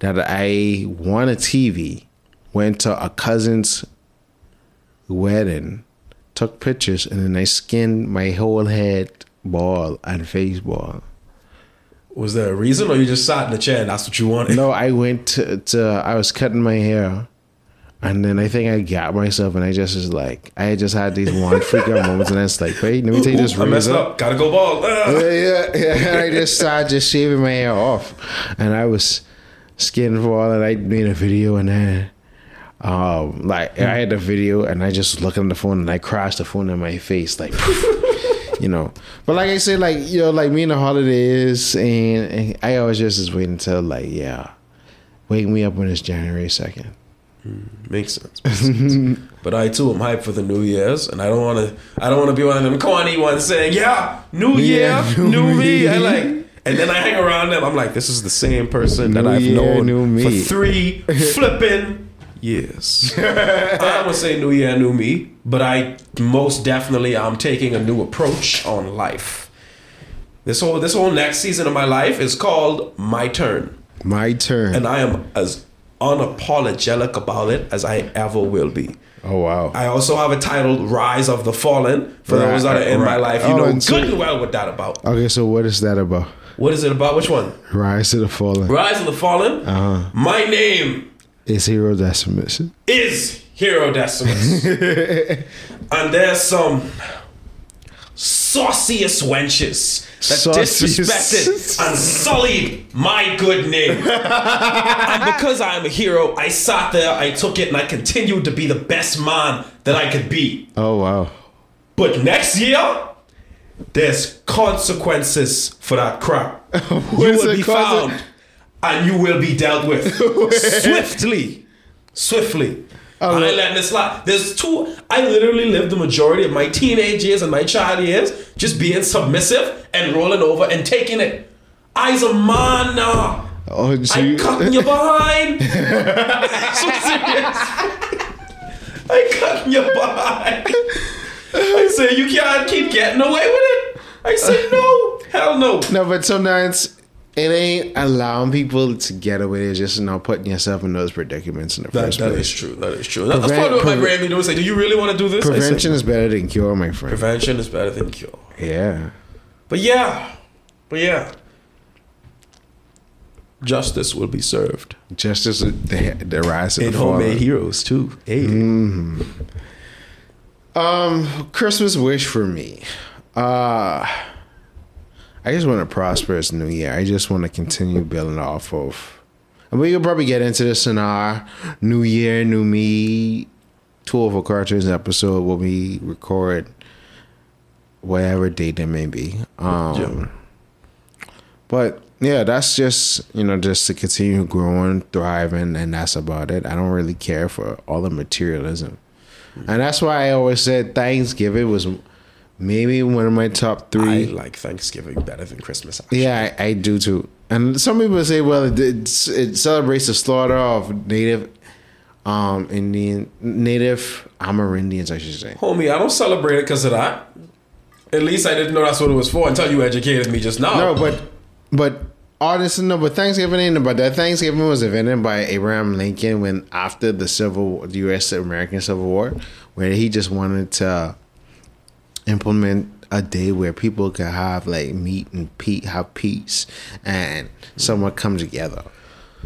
that I won a TV, went to a cousin's wedding, took pictures, and then I skinned my whole head bald and face bald.
was there a reason, or you just sat in the chair and that's what you wanted?
No, I went to, to I was cutting my hair, and then I think I got myself, and I just was like, I just had these one freak out moments, and I was like, wait, let me take this
I messed
razor.
up. Gotta go bald. Ah.
Yeah, yeah, yeah. And I just started just shaving my hair off, and I was skin for all, and I made a video, and then. Um, like I had the video and I just looked on the phone and I crashed the phone in my face, like you know. But like I said, like you know, like me and the holidays, and, and I always just is waiting until like yeah, wake me up when it's January second.
Makes sense. Makes sense. but I too am hyped for the New Year's, and I don't want to. I don't want to be one of them corny ones saying, "Yeah, New Year,
Yeah,
new,
new
me." I like, and then I hang around them. I'm like, this is the same person that
New
I've
year,
known
new me.
for three flipping years. I'm gonna say New Year, new me, but I most definitely I'm taking a new approach on life. This whole this whole next season of my life is called my turn
My turn.
and I am as unapologetic about it as I ever will be.
oh wow.
I also have a title "Rise of the Fallen" for
Right,
those that are in my life. You
Oh,
know
and
good and well what that about.
okay, so what is that about?
What is it about? Which one?
Rise of the fallen.
Rise of the Fallen.
Uh-huh.
My name
is Hero Decimus.
is Hero Decimus, and there's some sauciest wenches that
Sauciest.
disrespected and sullied my good name. and because I am a hero, I sat there, I took it, and I continued to be the best man that I could be.
Oh wow.
But next year, there's consequences for that crap. you will be found and you will be dealt with swiftly. Swiftly. I ain't letting this slide. There's two. I literally lived the majority of my teenage years and my child years just being submissive and rolling over and taking it. I's a man now.
Oh, so
I
you-
cutting you behind. so serious. I cutting you behind. I say you can't keep getting away with it. I say no, hell no.
No, but sometimes it ain't allowing people to get away. It's just not putting yourself in those predicaments in the
That,
first
that
place.
is true. That is true. That's part of what my brain be. Say, do you really want to do this? Say,
Prevention is better than cure, my friend.
prevention is better than cure.
Yeah.
But yeah, but yeah, justice will be served
Justice, the, the rise of
in
the
homemade heroes too. Hey.
Um, Christmas wish for me. Uh I just want a prosperous new year. I just want to continue building off of. And we could probably get into this in our New Year, New Me, two of our cartoons episode when we record whatever date it may be. Um, but yeah, that's just you know just to continue growing, thriving, and that's about it. I don't really care for all the materialism, and that's why I always said Thanksgiving was maybe one of my top three.
I like Thanksgiving better than Christmas. Actually.
yeah, I, I do too. And some people say, well, it, it celebrates the slaughter of native, um, Indian, native Amerindians, I should say.
Homie, I don't celebrate it because of that. At least I didn't know that's what it was for until you educated me just now.
No, but but honestly, no. But Thanksgiving ain't about that. Thanksgiving was invented by Abraham Lincoln when after the Civil, the U.S. American Civil War, where he just wanted to implement a day where people could have like meat and pe- have peace and someone come together.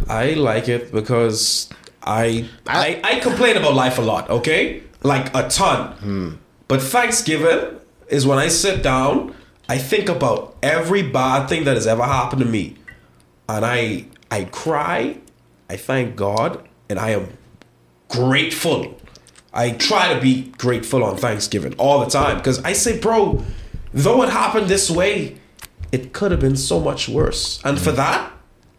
I like it because I, I I complain about life a lot, okay? Like a ton. Hmm. But Thanksgiving is when I sit down, I think about every bad thing that has ever happened to me. And I I cry, I thank God, and I am grateful. I try to be grateful on Thanksgiving all the time because I say, bro, though it happened this way, it could have been so much worse. And for mm. that,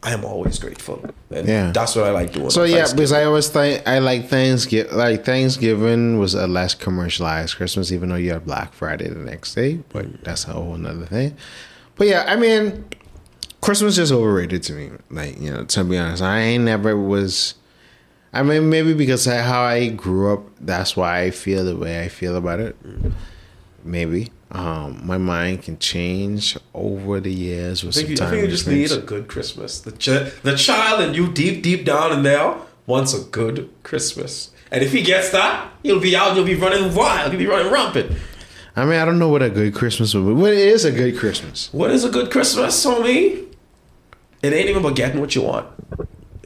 I am always grateful. And
Yeah.
that's what I like doing.
So yeah, because I always think I like Thanksgiving. Like Thanksgiving was a less commercialized Christmas, even though you have Black Friday the next day. But that's a whole nother thing. But yeah, I mean, Christmas is overrated to me. Like you know, to be honest, I ain't never was. I mean, maybe because of how I grew up, that's why I feel the way I feel about it. Maybe um, my mind can change over the years with
I
some
think, you, I think you just need a good Christmas. The, ch- the child in you, deep, deep down in there, wants a good Christmas. And if he gets that, he'll be out, he'll be running wild, he'll be running rampant.
I mean, I don't know what a good Christmas would be. What is a good Christmas?
What is a good Christmas, homie? It ain't even about getting what you want.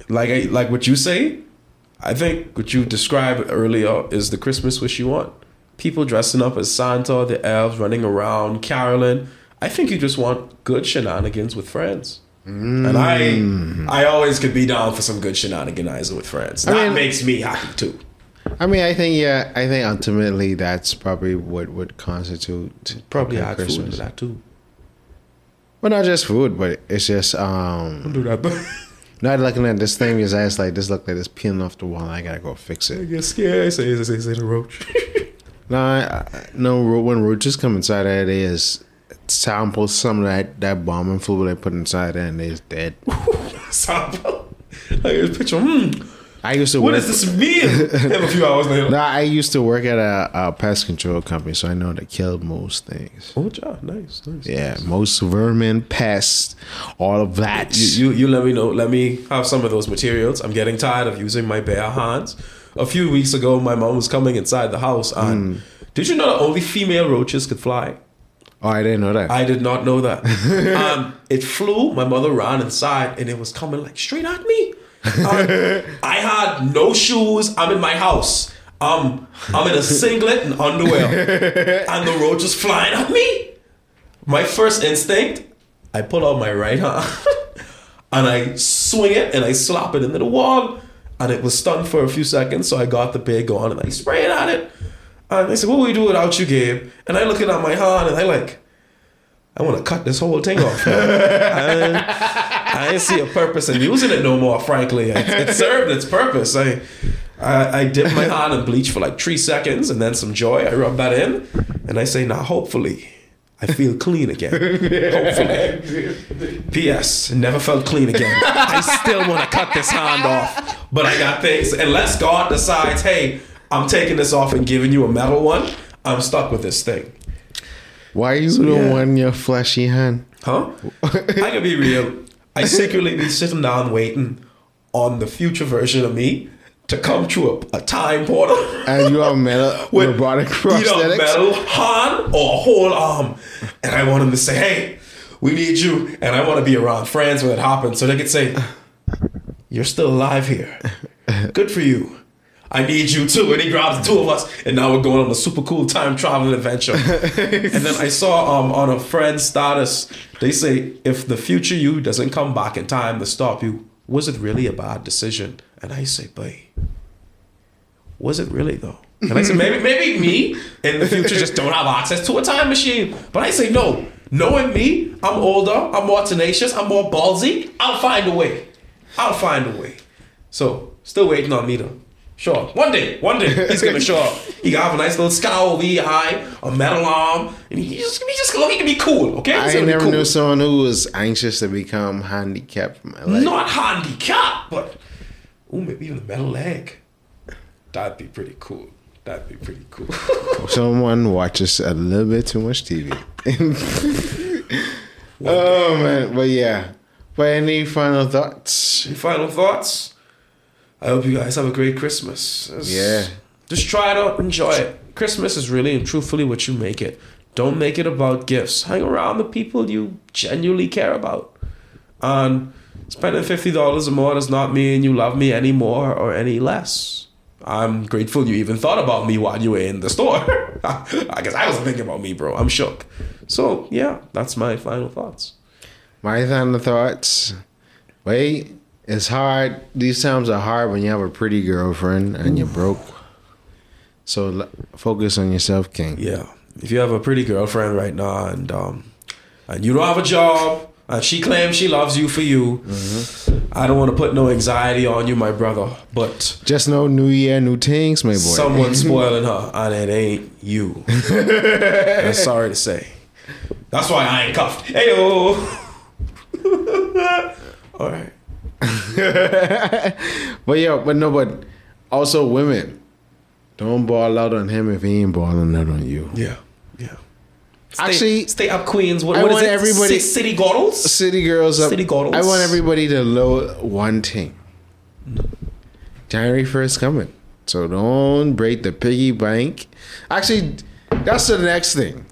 Like like what you say, I think what you described earlier is the Christmas wish you want. People dressing up as Santa, the elves running around, caroling. I think you just want good shenanigans with friends. And I I always could be down for some good shenaniganizing with friends. That
mean-
makes me happy too.
I mean, I think yeah, I think ultimately that's probably what would constitute
Probably
a
add food
Christmas.
to that too.
Well, not just food, but it's just um
Do that.
Not looking at this thing because ass like, this look like it's peeling off the wall. I gotta go fix it.
I get scared. I say, say, say the roach.
No, I, I- no. When roaches come inside there, they is sample some of that that bombing fluid they put inside there, and they is dead.
Sample. I just picture. Hmm.
I used to
What
work.
does this mean? and a few hours later.
No, I used to work at a, a pest control company, so I know they kill most things.
Oh, job. Nice, nice.
Yeah, most vermin, pests, all of that.
You, you you let me know. Let me have some of those materials. I'm getting tired of using my bare hands. A few weeks ago, my mom was coming inside the house, and did you know that only female roaches could fly?
oh, I didn't know that.
I did not know that. um, it flew. My mother ran inside, and it was coming like straight at me. Um, I had no shoes. I'm in my house. Um, I'm in a singlet and underwear, and the roach is flying at me. My first instinct, I pull out my right hand and I swing it and I slap it into the wall, and it was stunned for a few seconds. So I got the big on and I spray it at it. And they said, "What will we do without you, Gabe?" And I look at my hand and I like, I want to cut this whole thing off. I, I didn't see a purpose in using it no more. Frankly, it, it served its purpose. I, I I dipped my hand in bleach for like three seconds and then some joy. I rub that in, and I say, "Now, hopefully." I feel clean again. Hopefully. P.S. Never felt clean again. I still want to cut this hand off, but I got things. Unless God decides, hey, I'm taking this off and giving you a metal one, I'm stuck with this thing.
Why you don't
yeah.
want your fleshy hand?
Huh? I can be real. I secretly be sitting down waiting on the future version of me to come through a, a time portal.
And you are metal
with
robotic
either
prosthetics?
metal hand or a whole arm. And I want him to say, hey, we need you. And I want to be around friends when it happens so they could say, you're still alive here. Good for you. I need you too. And he grabs the two of us, and now we're going on a super cool time traveling adventure. and then I saw um, on a friend's status, they say, if the future you doesn't come back in time to stop you, was it really a bad decision? And I say, boy, was it really though? And I said, maybe, maybe me in the future just don't have access to a time machine. But I say, no. Knowing me, I'm older, I'm more tenacious, I'm more ballsy. I'll find a way. I'll find a way. So, still waiting on me though. Sure. One day, one day he's gonna show up. He got have a nice little scowl, V eye, a metal arm, and he just, he just look, he can be cool, okay? He's
I
gonna be
never
cool.
knew someone who was anxious to become handicapped leg.
Not handicapped, but ooh, maybe even a metal leg. That'd be pretty cool. That'd be pretty cool.
Someone watches a little bit too much TV. oh man, but yeah. But any final thoughts?
Any final thoughts? I hope you guys have a great Christmas. Just-
Yeah.
Just try it out, enjoy it. Christmas is really and truthfully what you make it. Don't make it about gifts. Hang around the people you genuinely care about. And spending fifty dollars or more does not mean you love me any more or any less. I'm grateful you even thought about me while you were in the store. I guess I wasn't thinking about me, bro. I'm shook. So yeah, that's my final thoughts.
My final thoughts. Wait, it's hard. These times are hard when you have a pretty girlfriend and you're broke. So l- focus on yourself, King.
Yeah. If you have a pretty girlfriend right now and um and you don't have a job and she claims she loves you for you, I don't want to put no anxiety on you, my brother. But
Just no new year, new things, my boy.
someone's spoiling her and it ain't you. I'm sorry to say. That's why I ain't cuffed. Heyo. All right.
But yeah, but no, but also women. Don't ball out on him if he ain't balling out on you.
Yeah. Yeah. Stay,
Actually,
stay up, Queens. What,
I
what is
want
it?
everybody-
Ci- City Goddles?
City girls up.
City girls.
I want everybody to know one thing. January first coming, so don't break the piggy bank. Actually, that's the next thing.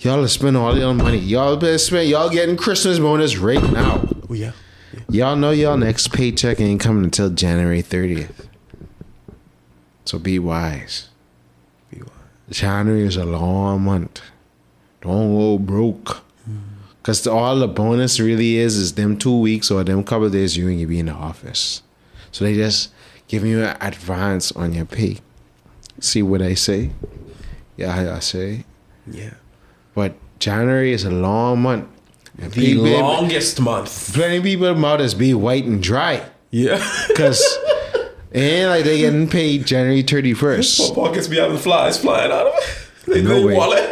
Y'all are spending all your money. Y'all better spend. Y'all getting Christmas bonus right now.
Oh, yeah.
Y'all know y'all next paycheck ain't coming until January thirtieth. So be wise.
Be wise.
January is a long month. Don't go broke. Mm. Cause all the bonus really is is them two weeks or them couple days you ain't be in the office. So they just giving you an advance on your pay. See what I say? Yeah, I say.
Yeah.
But January is a long month. And
The
people-
longest month.
Plenty of people mouth is be white and dry.
Yeah.
Because And like they getting paid January 31st.
Pockets be having flies flying out of it. They,
No
they
way.
wallet.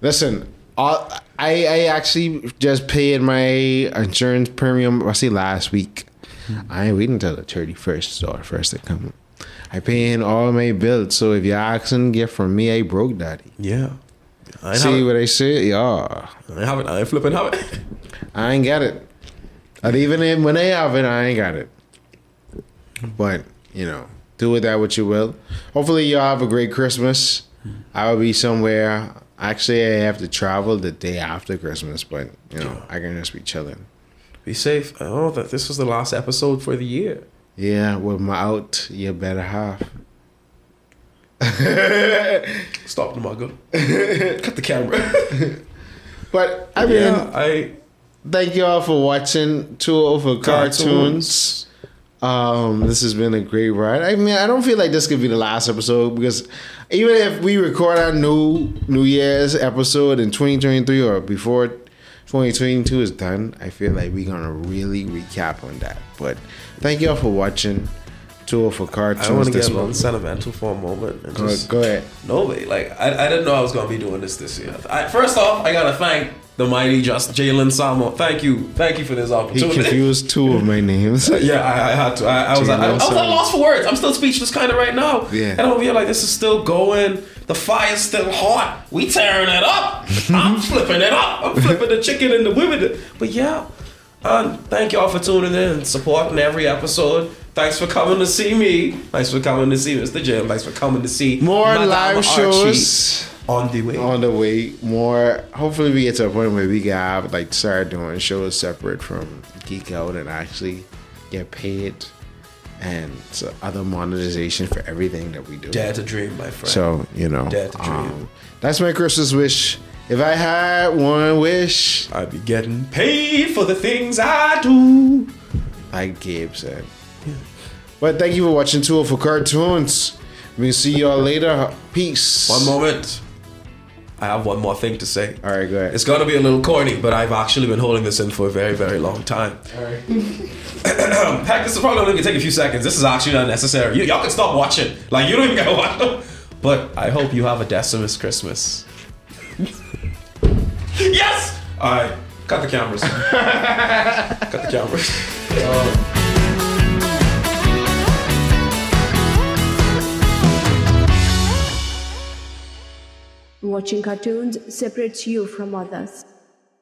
Listen, I I actually just paid my insurance premium. I see last week. I ain't waiting until the thirty first or the first to come. I paying all my bills. So if you're asking gift from me, I broke daddy.
Yeah. I
See what I say? Yeah,
I have it. I flipping have it.
I ain't got it. And even when they have it, I ain't got it. But you know, do with that what you will. Hopefully, y'all have a great Christmas. I will be somewhere. Actually, I have to travel the day after Christmas, but you know, I can just be chilling.
Be safe. Oh, that this was the last episode for the year.
Yeah, with my out, you better have.
Stop the mugger. Cut the camera.
But I mean,
yeah, I
thank y'all for watching Too Old for Cartoons. Um, this has been a great ride. I mean, I don't feel like this could be the last episode because even if we record our new New Year's episode in 2023 or before 2022 is done, I feel like we're gonna really recap on that. But thank y'all for watching Too Old for Cartoons.
I want to get a little
month.
sentimental for a moment. And
Go,
just,
go ahead.
No, way. like I, I didn't know I was gonna be doing this this year. I, first off, I gotta thank the mighty just Jalen Samo. Thank you, thank you for this opportunity.
He confused two of my names.
Yeah, I, I had to. I, I was, I, I, was at loss for words. I'm still speechless, kind of right now.
Yeah.
and I feel like this is still going. The fire's still hot. We tearing it up. I'm flipping it up. I'm flipping the chicken and the women. But yeah, um, thank y'all for tuning in and supporting every episode. Thanks for coming to see me. Thanks for coming to see Mr. Jim. Thanks for coming to see
More
Madame
live
Archie
shows.
on the way.
on the way. More. Hopefully, we get to a point where we can have like start doing shows separate from Geek Out and actually get paid and so other monetization for everything that we do.
Dare to dream, my friend.
So you know,
Dare to dream.
um, that's my Christmas wish. If I had one wish,
I'd be getting paid for the things I do.
like Gabe said. But thank you for watching Too Old for Cartoons. We'll see y'all later. Peace.
One moment. I have one more thing to say.
All right, go ahead.
It's gonna be a little corny, but I've actually been holding this in for a very, very long time. Heck, this is probably only gonna take a few seconds. This is actually unnecessary. You, y'all can stop watching. Like you don't even gotta watch. Them. But I hope you have a Decimus Christmas. yes. All right, cut the cameras. cut the cameras.
Watching cartoons separates you from others.